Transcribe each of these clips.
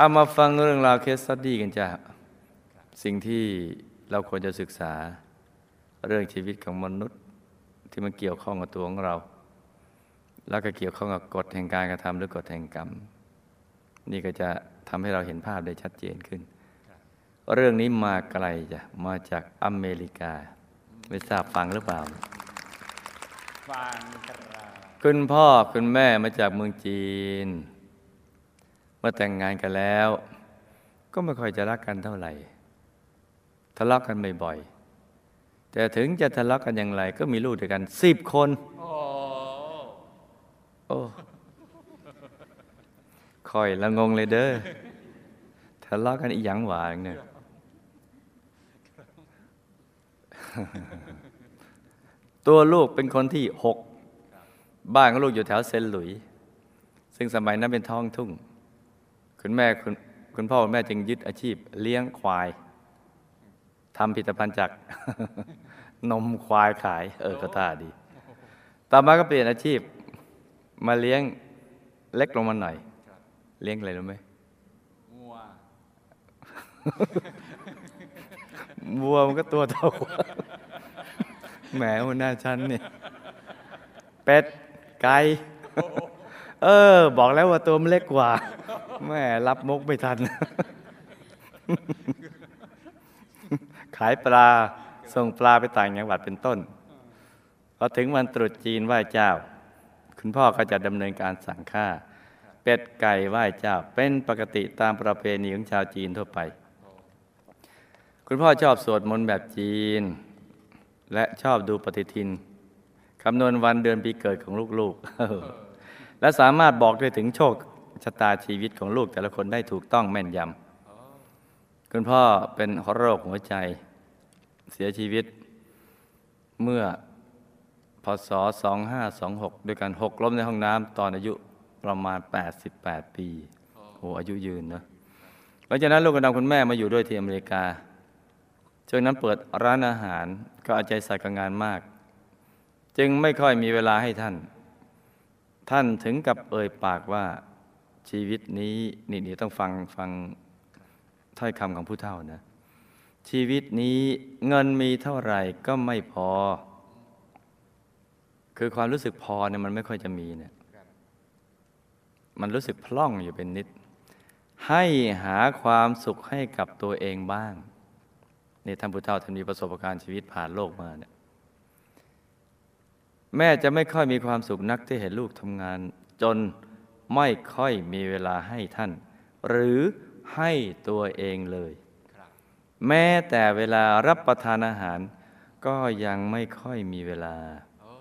เอามาฟังเรื่องราว case study กันจ้ะสิ่งที่เราควรจะศึกษาเรื่องชีวิตของมนุษย์ที่มันเกี่ยวข้องกับตัวของเรา แล้วก็เกี่ยวข้องกับกฎแห่งการกระทำหรือกฎแห่งกรรม นี่ก็จะทำให้เราเห็นภาพได้ชัดเจนขึ้น เรื่องนี้มาไกลจ้ะมาจากอเมริกา ไม่ทราบฟังหรือเปล่าฟังครับคุณพ่อคุณแม่มาจากเมืองจีนเมื่อแต่งงานกันแล้ว ก็ไม่ค่อยจะรักกันเท่าไหร่ทะเลาะกันบ่อยๆแต่ถึงจะทะเลาะกันอย่างไร ก็มีลูกด้วยกันสิบคนโอ้โอ้คอยละงงเลยเด้อทะเลาะกันอีหยังหวานเนี่ยตัวลูกเป็นคนที่หกบ้านของลูกอยู่แถวเซนต์หลุย ซึ่งสมัยนั้นเป็นท้องทุ่ง คุณแม่คุณคุณพ่อคุณแม่จึงยึดอาชีพ เลี้ยงควายทำผลิตภัณฑ์จากนมควายขาย เออก็ท่าดี ต่อมาก็เปลี่ยนอาชีพ มาเลี้ยงเล็กลงมาหน่อย เลี้ยงอะไรรู้ไหมงัววัวมันก็ตัวเท่าแหมหัวหน้าชั้นเนี่ยเป็ดไก่เออ บอกแล้วว่าตัวมันเล็กกว่า แม่รับมุกไม่ทัน ขายปลาส่งปลาไปต่างจังหวัดเป็นต้นพอถึงวันตรุษจีนไหว้เจ้า คุณพ่อก็จะดำเนินการสั่งค่า เป็ดไก่ไหว้เจ้า เป็นปกติตามประเพณีของชาวจีนทั่วไป คุณพ่อชอบสวดมนต์แบบจีน และชอบดูปฏิทินคำนวณวันเดือนปีเกิดของลูกๆและสามารถบอกได้ถึงโชค ชะตาชีวิตของลูกแต่ละคนได้ถูกต้องแม่นยำคุณพ่อเป็นโรคหัวใจเสียชีวิต เมื่อพศ 2526 ด้วยกันหกล้มในห้องน้ำตอนอายุประมาณ 88 ปีโอ้อายุยืนนะหลังจากนั้นลูกก็นำคุณแม่มาอยู่ด้วยที่อเมริกาช่วงนั้นเปิดร้านอาหารก็เอาใจใส่กับงานมาก จึงไม่ค่อยมีเวลาให้ท่าน ท่านถึงกับเอ่ยปากว่า ชีวิตนี้นี่นี่ต้องฟังฟังถ้อยคำของผู้เฒ่านะ ชีวิตนี้เงินมีเท่าไหร่ก็ไม่พอ คือความรู้สึกพอเนี่ยมันไม่ค่อยจะมีเนี่ยมันรู้สึกพล่องอยู่เป็นนิด ให้หาความสุขให้กับตัวเองบ้างนี่ท่านพุทธเจ้าท่านมีประสบการณ์ชีวิตผ่านโลกมาเนี่ยแม่จะไม่ค่อยมีความสุขนักที่เห็นลูกทำงาน จน ไม่ค่อยมีเวลาให้ท่าน หรือให้ตัวเองเลยครับแม้แต่เวลารับประทานอาหาร ก็ยังไม่ค่อยมีเวลาโอ้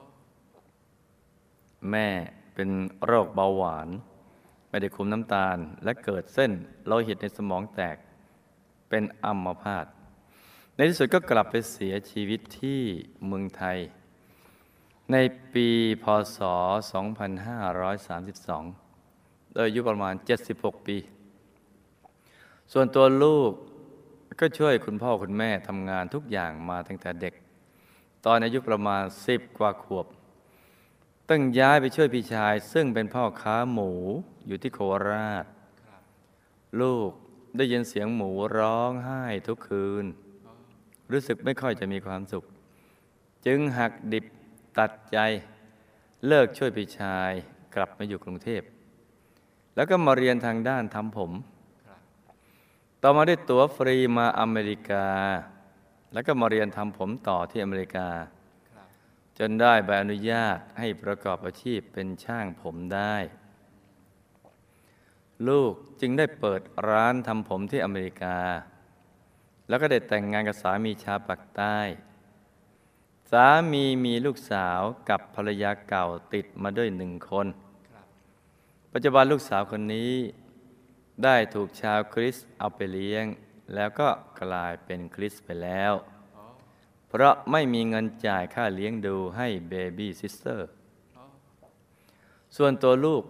แม่เป็นโรคเบาหวาน ไม่ได้คุมน้ำตาล และเกิดเส้นโลหิตในสมองแตก เป็นอัมพาตในที่สุดก็กลับไปเสียชีวิตที่เมืองไทย ในปีพศ 2532โด ยอายุประมาณ 76 ปี ส่วนตัวลูกก็ช่วยคุณพ่อคุณแม่ทำงานทุกอย่างมาตั้งแต่เด็ก ตอนอายุประมาณ 10 กว่าขวบต้องย้ายไปช่วยพี่ชาย ซึ่งเป็นพ่อค้าหมูอยู่ที่โคราช ลูกได้ยินเสียงหมูร้องไห้ทุกคืน รู้สึกไม่ค่อยจะมีความสุข จึงหักดิบตัดใจ เลิกช่วยพี่ชายกลับมาอยู่กรุงเทพ แล้วก็มาเรียนทางด้านทำผมครับต่อมาได้ตั๋วฟรีมาอเมริกา แล้วก็มาเรียนทำผมต่อที่อเมริกาครับจนได้ใบอนุญาตให้ประกอบอาชีพเป็นช่างผมได้ ลูกจึงได้เปิดร้านทำผมที่อเมริกา แล้วก็ได้แต่งงานกับสามีชาวปากใต้สามีมีลูกสาวกับภรรยาเก่าติดมาด้วยหนึ่งคนครับ ปัจจุบันลูกสาวคนนี้ ได้ถูกชาวคริสต์เอาไปเลี้ยง แล้วก็กลายเป็นคริสต์ไปแล้ว เพราะไม่มีเงินจ่ายค่าเลี้ยงดูให้ babysitter ส่วนตัวลูก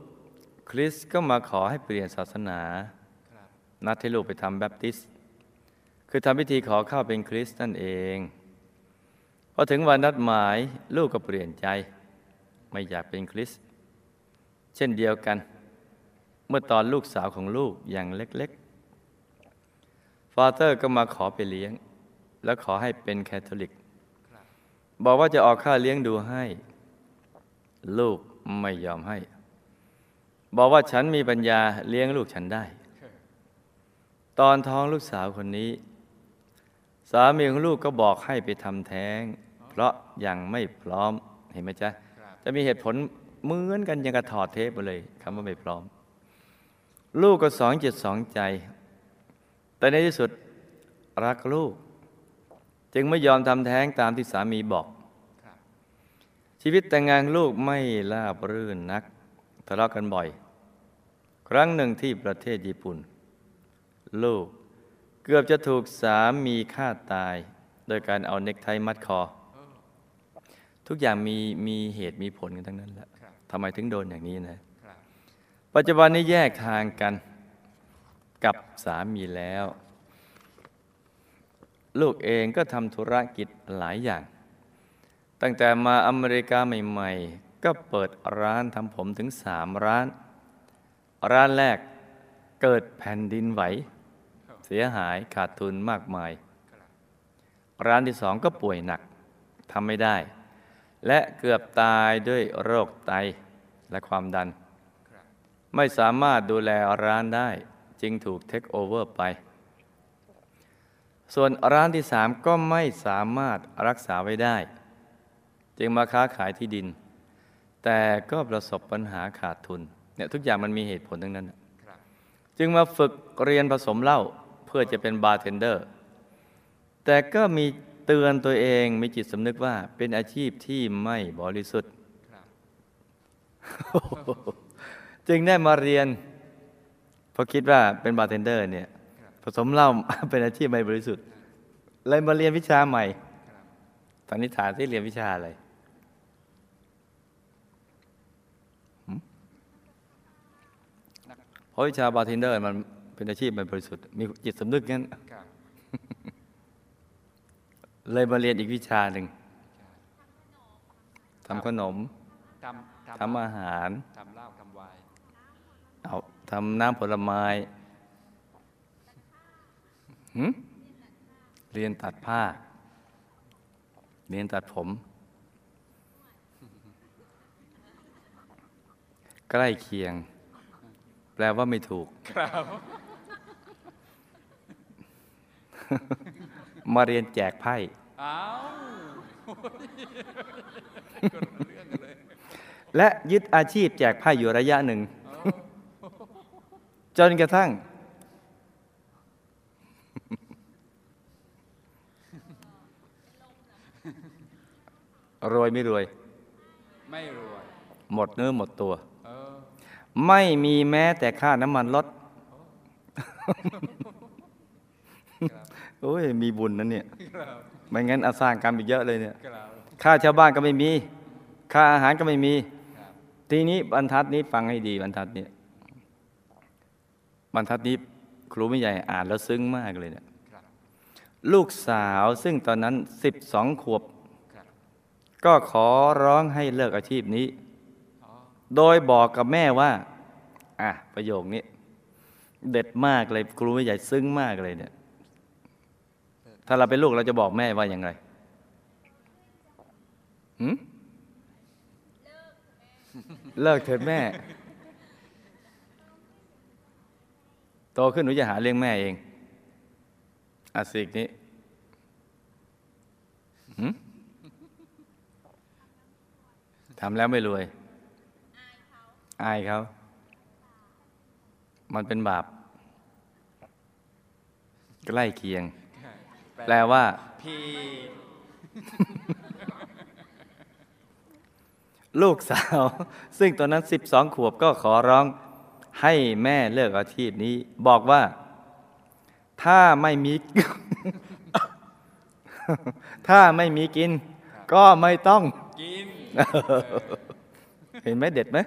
คริสต์ก็มาขอให้เปลี่ยนศาสนา นัดให้ลูกไปทำ baptize คือทำพิธีขอเข้าเป็นคริสต์นั่นเองพอถึงวันนัดหมายลูกก็เปลี่ยนใจ ไม่อยากเป็นคริสต์ เช่นเดียวกัน เมื่อตอนลูกสาวของลูกอย่างเล็กๆ ฟาเตอร์ก็มาขอไปเลี้ยง แล้วขอให้เป็นแคทอลิก บอกว่าจะออกค่าเลี้ยงดูให้ ลูกไม่ยอมให้ บอกว่าฉันมีปัญญาเลี้ยงลูกฉันได้ ตอนท้องลูกสาวคนนี้ สามีของลูกก็บอกให้ไปทำแท้ง เพราะยังไม่พร้อมเห็นไหมจ๊ะจะมีเหตุผล เหมือนกันยังกระถอดเทปไปเลยคำว่าไม่พร้อม ลูกก็สองจิตสองใจ แต่ในที่สุดรักลูก จึงไม่ยอมทำแท้งตามที่สามีบอก ชีวิตแต่งงานลูกไม่ราบรื่นนักทะเลาะกันบ่อย ครั้งหนึ่งที่ประเทศญี่ปุ่น ลูกเกือบจะถูกสามีฆ่าตาย โดยการเอาเน็กไทมัดคอ ทุกอย่างมีมีเหตุมีผลกันทั้งนั้นแหละ ทำไมถึงโดนอย่างนี้นะครับปัจจุบันนี้แยกทางกันกับสามีแล้ว ลูกเองก็ทำธุรกิจหลายอย่าง ตั้งแต่มาอเมริกาใหม่ ๆ ก็เปิดร้านทำผมถึงสามร้าน ร้านแรกเกิดแผ่นดินไหว เสียหายขาดทุนมากมายครับร้านที่สองก็ป่วยหนักทำไม่ได้ และเกือบตายด้วยโรคไตและความดันครับไม่สามารถดูแลร้านได้จึงถูกเทคโอเวอร์ไป ส่วนร้านที่สามก็ไม่สามารถรักษาไว้ได้ จึงมาค้าขายที่ดิน แต่ก็ประสบปัญหาขาดทุนเนี่ยทุกอย่างมันมีเหตุผลทั้งนั้นครับจึงมาฝึกเรียนผสมเหล้าเพื่อจะเป็นบาร์เทนเดอร์ แต่ก็มี เตือนตัวเองมีจิตสำนึกว่าเป็นอาชีพที่ไม่บริสุทธิ์ครับจึงได้มาเรียนเพราะคิดว่าเป็นบาร์เทนเดอร์เนี่ยครับผสมเหล้าเป็นอาชีพไม่บริสุทธิ์เลยมาเรียนวิชาใหม่ครับสันนิษฐานที่เรียนวิชาอะไรหืมเพราะวิชาบาร์เทนเดอร์มันเป็นอาชีพไม่บริสุทธิ์มีจิตสำนึกงั้นครับ เลยมาเรียนอีกวิชาหนึ่งทำขนมทำทำอาหารทำเหล้าทำไวน์เอาทำน้ำผลไม้หืมเรียนตัดผ้า เรียนตัดผม ใกล้เคียง แปลว่าไม่ถูกครับ มาเรียนแจกไพ่อ้าวคนละเรื่องกันเลยและยึดอาชีพแจกไพ่อยู่ระยะหนึ่ง จนกระทั่ง รวยไม่รวย ไม่รวย หมดเนื้อหมดตัวเออไม่มีแม้แต่ค่าน้ำมันรถครับ โอ้ยมีบุญนะเนี่ยครับไม่งั้นอาสร้างกรรมอีกเยอะเลยเนี่ยครับค่าชาวบ้านก็ไม่มี ค่าอาหารก็ไม่มีครับทีนี้บรรทัดนี้ฟังให้ดีบรรทัดนี้บรรทัดนี้ครูไม่ใหญ่อ่านแล้วซึ้งมากเลยเนี่ยครับลูกสาวซึ่งตอนนั้นสิบสองขวบครับก็ขอร้องให้เลิกอาชีพนี้อ๋อโดยบอกกับแม่ว่า อะ ประโยคนี้ เด็ดมากเลยครูไม่ใหญ่ซึ้งมากเลยเนี่ย ถ้าเราเป็นลูกเราจะบอกแม่ว่าอย่างไรหืมเลิกเถิดแม่ โตขึ้นหนูจะหาเลี้ยงแม่เองอาสิกนี้หืมทำแล้วไม่รวย อายเขา มันเป็นบาป ใกล้เคียง แปลว่าพี่ลูกสาว ซึ่งตอนนั้น12ขวบก็ขอร้องให้แม่เลิกอาชีพนี้ บอกว่า ถ้าไม่มี ถ้าไม่มีกิน ก็ไม่ต้องกิน เห็นไหมเด็ดไหม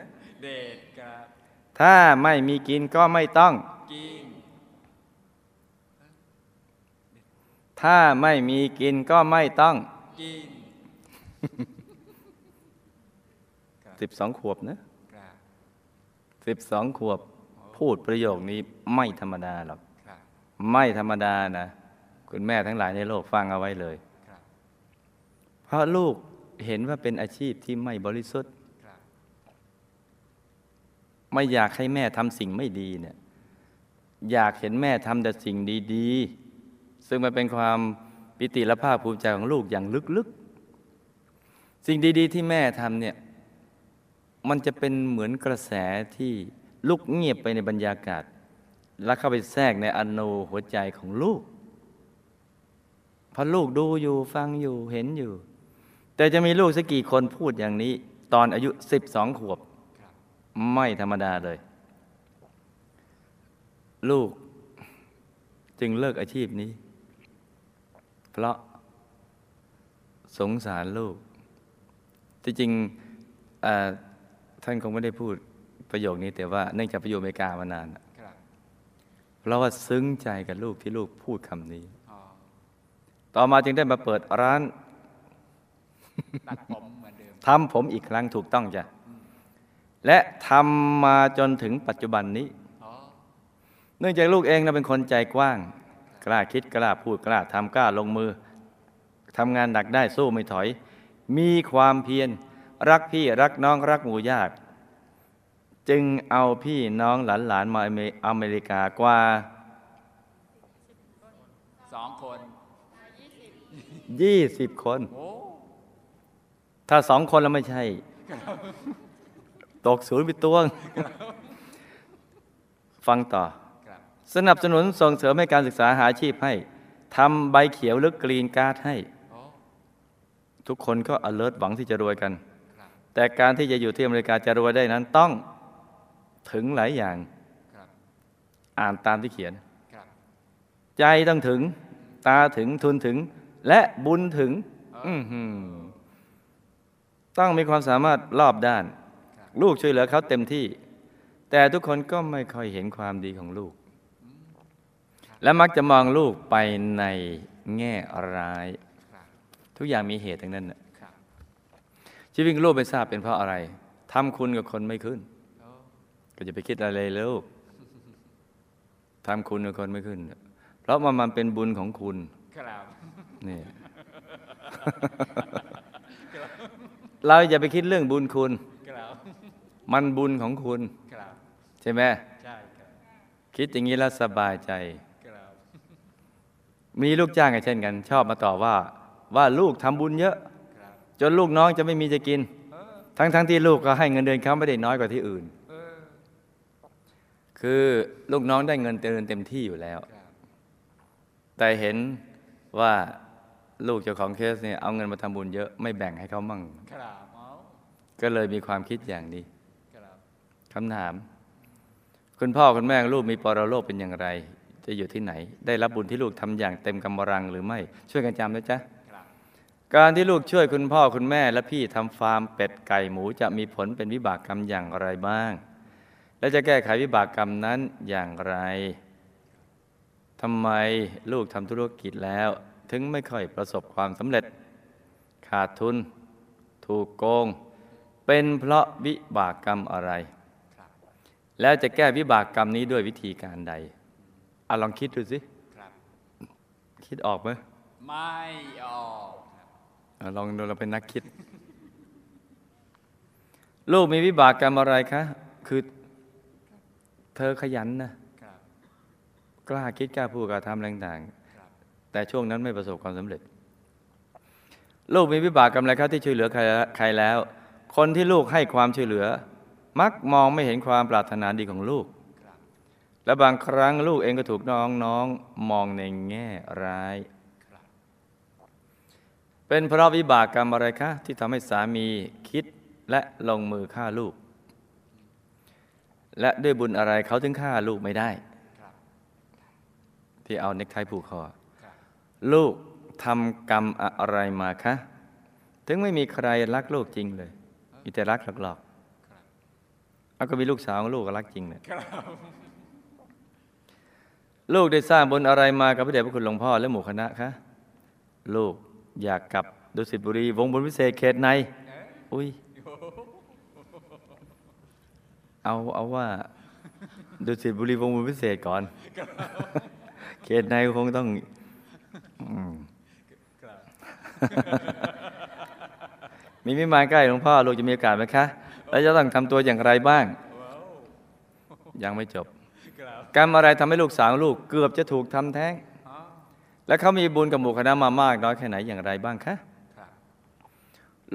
เด็ดครับ ถ้าไม่มีกินก็ไม่ต้องกิน ถ้าไม่มีกินก็ไม่ต้องกิน12ขวบนะครับ12ขวบผพูดประโยคนี้ไม่ธรรมดาหรอกครับไม่ธรรมดานะ คุณแม่ทั้งหลายในโลกฟังเอาไว้เลยครับเพราะลูกเห็นว่าเป็นอาชีพที่ไม่บริสุทธิ์ครับไม่อยากให้แม่ทำสิ่งไม่ดีเนี่ย อยากเห็นแม่ทำแต่สิ่งดี ๆ ซึ่งมันเป็นความปิติและภาคภูมิใจของลูกอย่างลึกๆ สิ่งดีๆ ที่แม่ทำเนี่ยมันจะเป็นเหมือนกระแสที่ลุกเงียบไปในบรรยากาศ แล้วเข้าไปแทรกในอนูหัวใจของลูกพราะลูกดูอยู่ฟังอยู่เห็นอยู่ แต่จะมีลูกสักกี่คนพูดอย่างนี้ ตอนอายุ12ขวบครับไม่ธรรมดาเลย ลูกจึงเลิกอาชีพนี้ ราะสงสารลูก ที่จริงเอ่อท่านคงไม่ได้พูดประโยคนี้แต่ว่าเนื่องจากไปอยู่อเมริกามานานน่ะครับเพราะว่าซึ้งใจกับลูกที่ลูกพูดคำนี้อ๋อต่อมาจึงได้มาเปิดร้านตัดผมเหมือนเดิมทำผมอีกครั้งถูกต้องจ้ะและทำมาจนถึงปัจจุบันนี้อ๋อเนื่องจากลูกเองนะเป็นคนใจกว้าง กล้าคิดกล้าพูดกล้าทำกล้าลงมือทำงานหนักได้สู้ไม่ถอย มีความเพียรรักพี่รักน้องรักหมู่ญาติจึงเอาพี่น้องหลานๆมาอเมอเมริกากว่าสองคน20คนโอ้ถ้าสองคนแล้วไม่ใช่ ตกศูนย์ไปตัวง ฟังต่อครับ สนับสนุนส่งเสริมให้การศึกษาหาอาชีพให้ทำใบเขียวหรือกรีนการ์ดให้ ทุกคนก็ alert หวังที่จะรวยกัน แต่การที่จะอยู่ที่อเมริกาจะรวยได้นั้นต้องถึงหลายอย่าง อ่านตามที่เขียน ใจต้องถึง ตาถึงทุนถึง และบุญถึงอื้อหือต้องมีความสามารถรอบด้าน ลูกช่วยเหลือเขาเต็มที่ แต่ทุกคนก็ไม่ค่อยเห็นความดีของลูก และมักจะมองลูกไปในแง่ร้ายครับทุกอย่างมีเหตุทั้งนั้นน่ะครับชีวิตของลูกไม่ทราบเป็นเพราะอะไรทำคุณกับคนไม่ขึ้นโอ้ก็จะไปคิดอะไรเลยลูกทำคุณกับคนไม่ขึ้น เพราะว่ามันเป็นบุญของคุณครับนี่เราอย่าไปคิดเรื่องบุญคุณครับมันบุญของคุณครับใช่ไหมใช่ครับคิดอย่างนี้แล้วสบายใจครับ มีลูกจ้างก็เช่นกัน ชอบมาต่อว่า ว่าลูกทำบุญเยอะครับจนลูกน้องจะไม่มีจะกินเออทั้งๆทที่ลูกก็ให้เงินเดือนเขาไม่ได้น้อยกว่าที่อื่นเออคือลูกน้องได้เงินเดือนเต็มที่อยู่แล้วครับแต่เห็นว่าลูกเจ้าของเคสเนี่ยเอาเงินมาทำบุญเยอะไม่แบ่งให้เขามั่งครับเอาก็เลยมีความคิดอย่างนี้ครับคำถาม คุณพ่อคุณแม่ของลูกมีปรโลกเป็นอย่างไร จะอยู่ที่ไหน ได้รับบุญที่ลูกทำอย่างเต็มกำลังหรือไม่ ช่วยกันจำนะจ๊ะครับการที่ลูกช่วยคุณพ่อคุณแม่และพี่ทำฟาร์มเป็ดไก่หมูจะมีผลเป็นวิบากกรรมอย่างไรบ้าง และจะแก้ไขวิบากกรรมนั้นอย่างไรทำไมลูกทำธุรกิจแล้ว ถึงไม่ค่อยประสบความสำเร็จ ขาดทุน ถูกโกง เป็นเพราะวิบากกรรมอะไรครับแล้วจะแก้วิบากกรรมนี้ด้วยวิธีการใด อะลองคิดดูสิครับคิดออกไหมไม่ออกครับอะลองดูเราเป็นนักคิด ลูกมีวิบากกรรมอะไรคะ คือ เธอขยันนะครับกล้าคิดกล้าพูดกล้าทำอะไรต่างครับๆแต่ช่วงนั้นไม่ประสบความสำเร็จ ลูกมีวิบากกรรมอะไรครับที่ช่วยเหลือใครใครแล้ว คนที่ลูกให้ความช่วยเหลือ มักมองไม่เห็นความปรารถนาดีของลูกครับ และบางครั้งลูกเองก็ถูกน้องน้องมองในแง่ร้าย เป็นเพราะวิบากกรรมอะไรคะที่ทำให้สามีคิดและลงมือฆ่าลูก และด้วยบุญอะไรเขาถึงฆ่าลูกไม่ได้ ที่เอาเน็กไทผูกคอลูกทำกรรมอะไรมาคะ ถึงไม่มีใครรักลูกจริงเลย มีแต่รักหลอกๆเอาก็มีลูกสาวของลูกก็รักจริงเนี่ย ลูกได้สร้างบุญอะไรมากับพระเดชพระคุณหลวงพ่อและหมู่คณะคะ ลูกอยากกลับดุสิตบุรี วงบุญพิเศษเขตในเอ๊ะอุ้ย เอาเอาว่าดูสิตบุรีวงศ์บุญพิเศษก่อน เขตในคงต้องอืมครับมีมิมานใกล้หลวงพ่อ ลูกจะมีโอกาสไหมคะ แล้วจะต้องทำตัวอย่างไรบ้างว้าวยังไม่จบครับ กรรมอะไรทำให้ลูกสาวลูกเกือบจะถูกทำแท้งอ๋อและเขามีบุญกับหมู่คณะมามากน้อยแค่ไหนอย่างไรบ้างคะครับ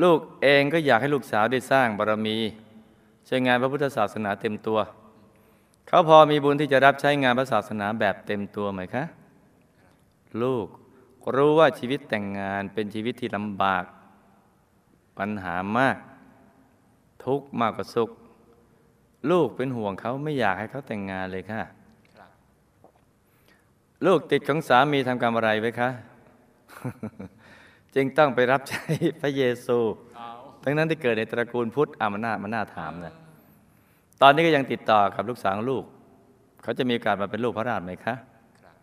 ลูกเองก็อยากให้ลูกสาวได้สร้างบารมีใช้งานพระพุทธศาสนาเต็มตัว เขาพอมีบุญที่จะรับใช้งานพระศาสนาแบบเต็มตัวไหมคะ ลูกรู้ว่าชีวิตแต่งงานเป็นชีวิตที่ลำบาก ปัญหามาก ทุกข์มากกว่าสุข ลูกเป็นห่วงเขาไม่อยากให้เขาแต่งงานเลยค่ะครับลูกติดของสามีทำกรรมอะไรไว้คะ จึงต้องไปรับใช้พระเยซูเอาทั้งนั้นที่เกิดในตระกูลพุทธอามานามาน่าถามนะตอนนี้ก็ยังติดต่อกับลูกสาวของลูก เขาจะมีโอกาสมาเป็นลูกพระราชไหมคะครับ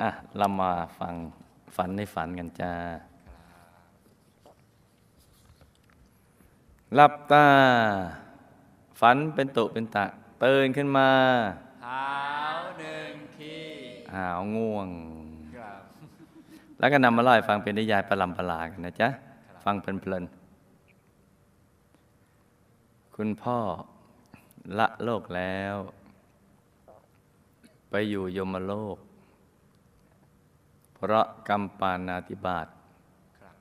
อะเรามาฟังฝันในฝันกันจ้าหลับตา ฝันเป็นตุเป็นตะตื่นขึ้นมาเท้าหนึ่งทีหาวง่วงครับแล้วก็นำมาเล่าให้ฟังเป็นนิยายประลำประลากันนะจ๊ะ ฟังเพลินๆ คุณพ่อละโลกแล้ว ไปอยู่ยมโลก เพราะกรรมปานาติบาตครับ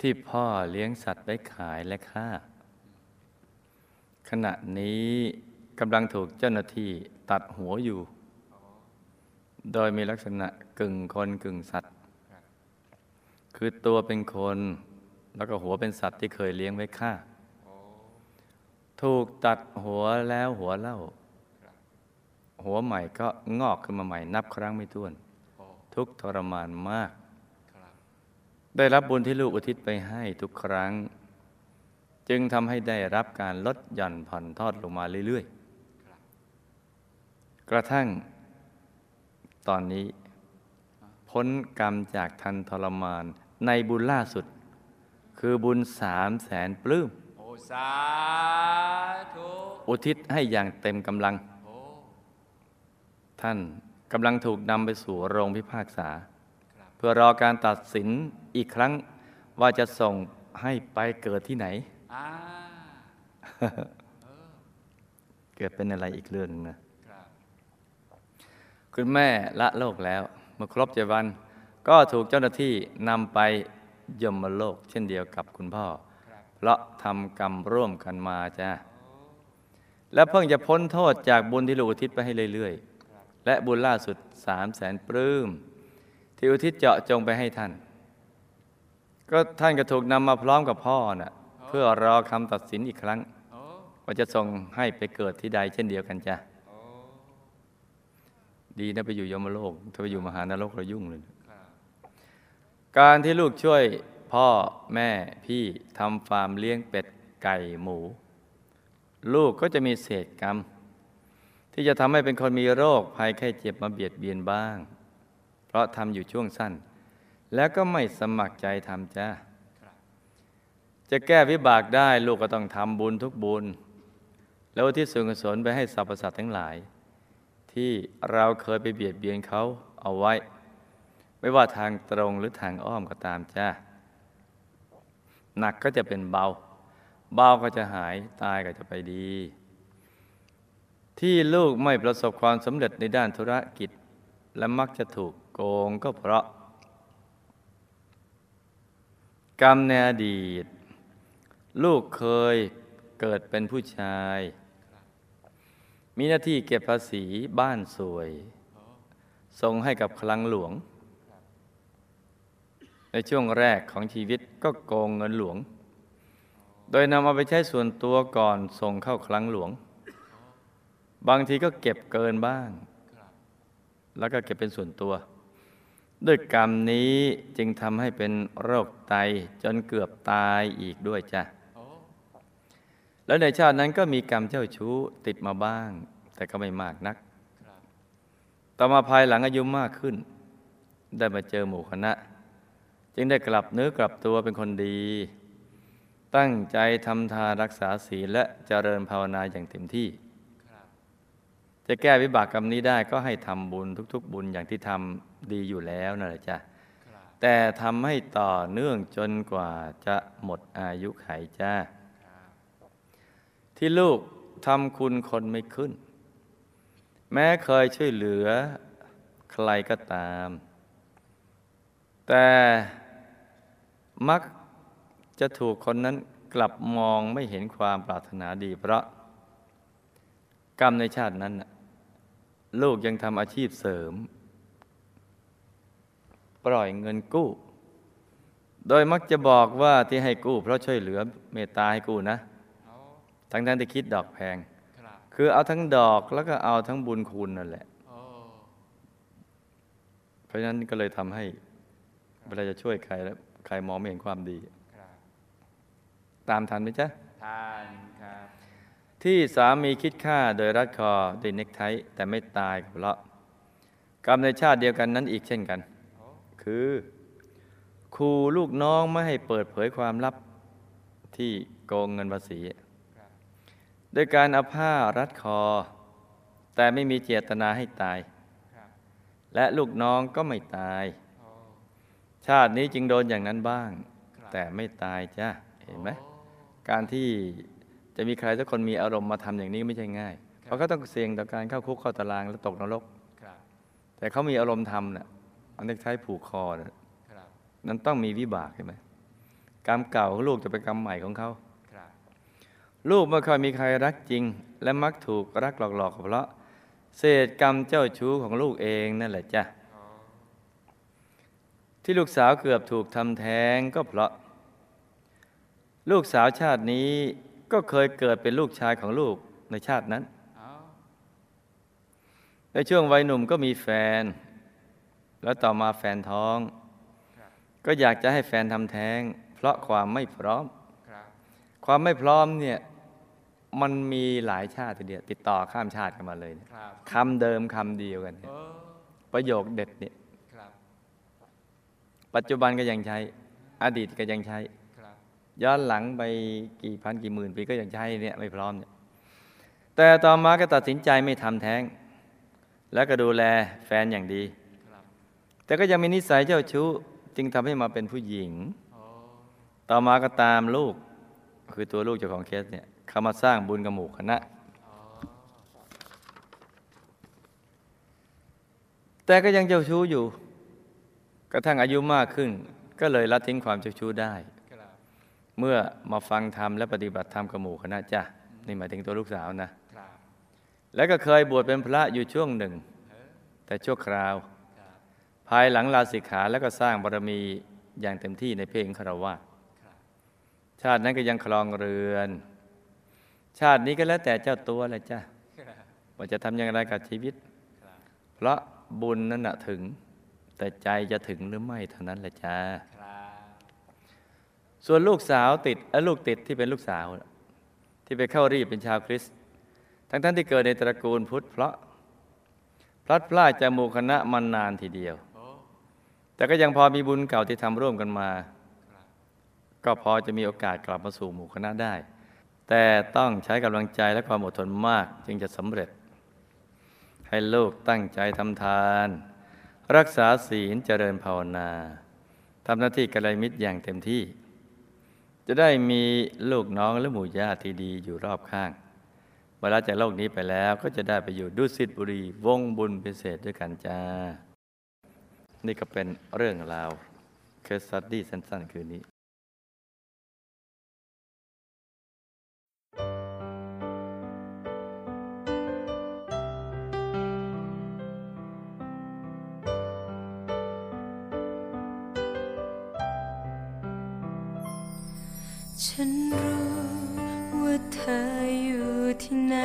ที่พ่อเลี้ยงสัตว์ไว้ขายและฆ่า ขณะนี้กำลังถูกเจ้าหน้าที่ตัดหัวอยู่ โดยมีลักษณะกึ่งคนกึ่งสัตว์ คือตัวเป็นคนแล้วก็หัวเป็นสัตว์ที่เคยเลี้ยงไว้ฆ่า ถูกตัดหัวแล้วหัวเล่า หัวใหม่ก็งอกขึ้นมาใหม่นับครั้งไม่ถ้วน ทุกทรมานมาก ได้รับบุญที่ลูกอุทิศไปให้ทุกครั้ง จึงทำให้ได้รับการลดหย่อนผ่อนทอดลงมาเรื่อยครับๆกระทั่งตอนนี้ พ้นกรรมจากทันทรมานในบุญล่าสุด คือบุญสามแสนปลื้มโอสาธุอุทิศให้อย่างเต็มกำลังโอ้ท่านกำลังถูกนำไปสู่โรงพิพากษาครับเพื่อรอการตัดสินอีกครั้งว่าจะส่งให้ไปเกิดที่ไหน อ่าเกิดเป็นอะไรอีกเรื่องหนึงนะครับคุณแม่ละโลกแล้วเมื่อครบเจ็ดวัน ก็ถูกเจ้าหน้าที่นำไปยมโลก เช่นเดียวกับคุณพ่อครับเพราะทำกรรมร่วมกันมาจ้าและเพิ่งจะพ้นโทษจากบุญที่ลูกอุทิศไปให้เรื่อยๆ และบุญล่าสุดสามแสนปลื้มที่อุทิศเจาะจงไปให้ท่าน ก็ท่านก็ถูกนำมาพร้อมกับพ่อน่ะ เพื่อรอคำตัดสินอีกครั้งโอ้ว่าจะส่งให้ไปเกิดที่ใดเช่นเดียวกันจ้ะโอ้ดีนะไปอยู่ยมโลก ถ้าไปอยู่มหานรกเรายุ่งเลยครับการที่ลูกช่วยพ่อแม่พี่ทำฟาร์มเลี้ยงเป็ดไก่หมู ลูกก็จะมีเศษกรรม ที่จะทำให้เป็นคนมีโรคภัยไข้เจ็บมาเบียดเบียนบ้าง เพราะทำอยู่ช่วงสั้น แล้วก็ไม่สมัครใจทำจ้าครับ จะแก้วิบากได้ลูกก็ต้องทำบุญทุกบุญ แล้วที่ส่วนกุศลไปให้สรรพสัตว์ทั้งหลาย ที่เราเคยไปเบียดเบียนเขาเอาไว้ ไม่ว่าทางตรงหรือทางอ้อมก็ตามจ้าหนักก็จะเป็นเบา เบาก็จะหายตายก็จะไปดี ที่ลูกไม่ประสบความสำเร็จในด้านธุรกิจ และมักจะถูกโกงก็เพราะ กรรมในอดีต ลูกเคยเกิดเป็นผู้ชาย มีหน้าที่เก็บภาษีบ้านสวย ส่งให้กับคลังหลวง ในช่วงแรกของชีวิตก็โกงเงินหลวง โดยนำเอาไปใช้ส่วนตัวก่อนส่งเข้าคลังหลวง บางทีก็เก็บเกินบ้าง แล้วก็เก็บเป็นส่วนตัว ด้วยกรรมนี้จึงทำให้เป็นโรคไตจนเกือบตายอีกด้วยจ้ะ แล้วในชาตินั้นก็มีกรรมเจ้าชู้ติดมาบ้าง แต่ก็ไม่มากนัก ต่อมาภายหลังอายุมากขึ้น ได้มาเจอหมู่คณะ จึงได้กลับเนื้อกลับตัวเป็นคนดี ตั้งใจทำทานรักษาศีลและเจริญภาวนาอย่างเต็มที่ จะแก้วิบากกรรมนี้ได้ก็ให้ทำบุญทุก ๆ บุญอย่างที่ทำดีอยู่แล้วนั่นแหละจ้ะแต่ทำให้ต่อเนื่องจนกว่าจะหมดอายุไขจ้า ที่ลูกทำคุณคนไม่ขึ้น แม้เคยช่วยเหลือใครก็ตาม แต่มักจะถูกคนนั้นกลับมองไม่เห็นความปรารถนาดีเพราะ กรรมในชาตินั้น ลูกยังทำอาชีพเสริม ปล่อยเงินกู้ โดยมักจะบอกว่าที่ให้กู้เพราะช่วยเหลือเมตตาให้กู้นะ ทั้งทั้งๆที่คิดดอกแพงครับคือเอาทั้งดอกแล้วก็เอาทั้งบุญคุณนั่นแหละโอ้เพราะฉะนั้นก็เลยทำให้เวลาจะช่วยใครแล้วใครมองไม่เห็นความดีครับตามทันไหมจ๊ะทานครับที่สามีคิดฆ่าโดยรัดคอด้วยเน็กไทแต่ไม่ตายก็เพราะกรรมในชาติเดียวกันนั้นอีกเช่นกันโอ้คือครูลูกน้องไม่ให้เปิดเผยความลับที่โกงเงินภาษีครับ โดยการเอาผ้ารัดคอ แต่ไม่มีเจตนาให้ตายครับและลูกน้องก็ไม่ตายโอ้ชาตินี้จึงโดนอย่างนั้นบ้างครับแต่ไม่ตายจ้ะเห็นไหมโอ้การที่จะมีใครสักคนมีอารมณ์มาทำอย่างนี้ไม่ใช่ง่ายครับเพราะเขาต้องเสี่ยงต่อการเข้าคุกเข้าตารางและตกนรกครับแต่เขามีอารมณ์ทำน่ะอันนี้ใช้ผูกคอน่ะครับนั้นต้องมีวิบากใช่ไหมกรรมเก่าของลูกจะเป็นกรรมใหม่ของเขาครับ ลูกไม่ค่อยมีใครรักจริง และมักถูกรักหลอกๆเพราะเศษกรรมเจ้าชู้ของลูกเองนั่นแหละจ้ะโอ้ที่ลูกสาวเกือบถูกทำแท้งก็เพราะ ลูกสาวชาตินี้ก็เคยเกิดเป็นลูกชายของลูกในชาตินั้นเอาในช่วงวัยหนุ่มก็มีแฟน แล้วต่อมาแฟนท้องครับก็อยากจะให้แฟนทำแท้ง เพราะความไม่พร้อมครับความไม่พร้อมเนี่ย มันมีหลายชาติทีเดียวติดต่อข้ามชาติกันมาเลยเนี่ยครับคำเดิมคำเดียวกันเนี่ยโอ้ประโยคเด็ดเนี่ยครับปัจจุบันก็ยังใช้ อดีตก็ยังใช้ครับย้อนหลังไปกี่พันกี่หมื่นปีก็ยังใช้เนี่ยไม่พร้อมเนี่ยแต่ต่อมาก็ตัดสินใจไม่ทำแท้ง แล้วก็ดูแลแฟนอย่างดีครับแต่ก็ยังมีนิสัยเจ้าชู้จึงทำให้มาเป็นผู้หญิงโอ้ต่อมาก็ตามลูก คือตัวลูกเจ้าของเคสเนี่ย เขามาสร้างบุญกับหมู่คณะ แต่ก็ยังเจ้าชู้อยู่ กระทั่งอายุมากขึ้น ก็เลยละทิ้งความเจ้าชู้ได้ เมื่อมาฟังธรรมและปฏิบัติธรรมกับหมู่คณะจ้ะนี่หมายถึงตัวลูกสาวนะ แล้วก็เคยบวชเป็นพระอยู่ช่วงหนึ่ง แต่ชั่วคราว ภายหลังลาสิกขาแล้วก็สร้างบารมีอย่างเต็มที่ในเพลงคารวะชาตินั้นก็ยังคลองเรือน ชาตินี้ก็แล้วแต่เจ้าตัวแหละจ้ะครับว่าจะทำอย่างไรกับชีวิตครับเพราะบุญนั้นนะถึง แต่ใจจะถึงหรือไม่เท่านั้นแหละจ้าครับส่วนลูกสาวติดเอ้อลูกติดที่เป็นลูกสาว ที่ไปเข้ารีบเป็นชาวคริสต์ทั้งท่านที่เกิดในตระกูลพุทธเพราะพลัดพรากจากหมู่คณะมานานทีเดียวโอ้แต่ก็ยังพอมีบุญเก่าที่ทำร่วมกันมาครับก็พอจะมีโอกาสกลับมาสู่หมู่คณะได้ แต่ต้องใช้กำลังใจและความอดทนมากจึงจะสำเร็จ ให้ลูกตั้งใจทำทาน รักษาศีลเจริญภาวนาทำหน้าที่กัลยมิตรอย่างเต็มที่ จะได้มีลูกน้องและหมู่ญาติที่ดีอยู่รอบข้างเวลาจากโลกนี้ไปแล้วก็จะได้ไปอยู่ดุสิตบุรีวงบุญพิเศษด้วยกันจ้า นี่ก็เป็นเรื่องราวเคสตัดดี้สั้นๆ คืนนี้ ฉันรู้ว่าเธออยู่ที่ไหน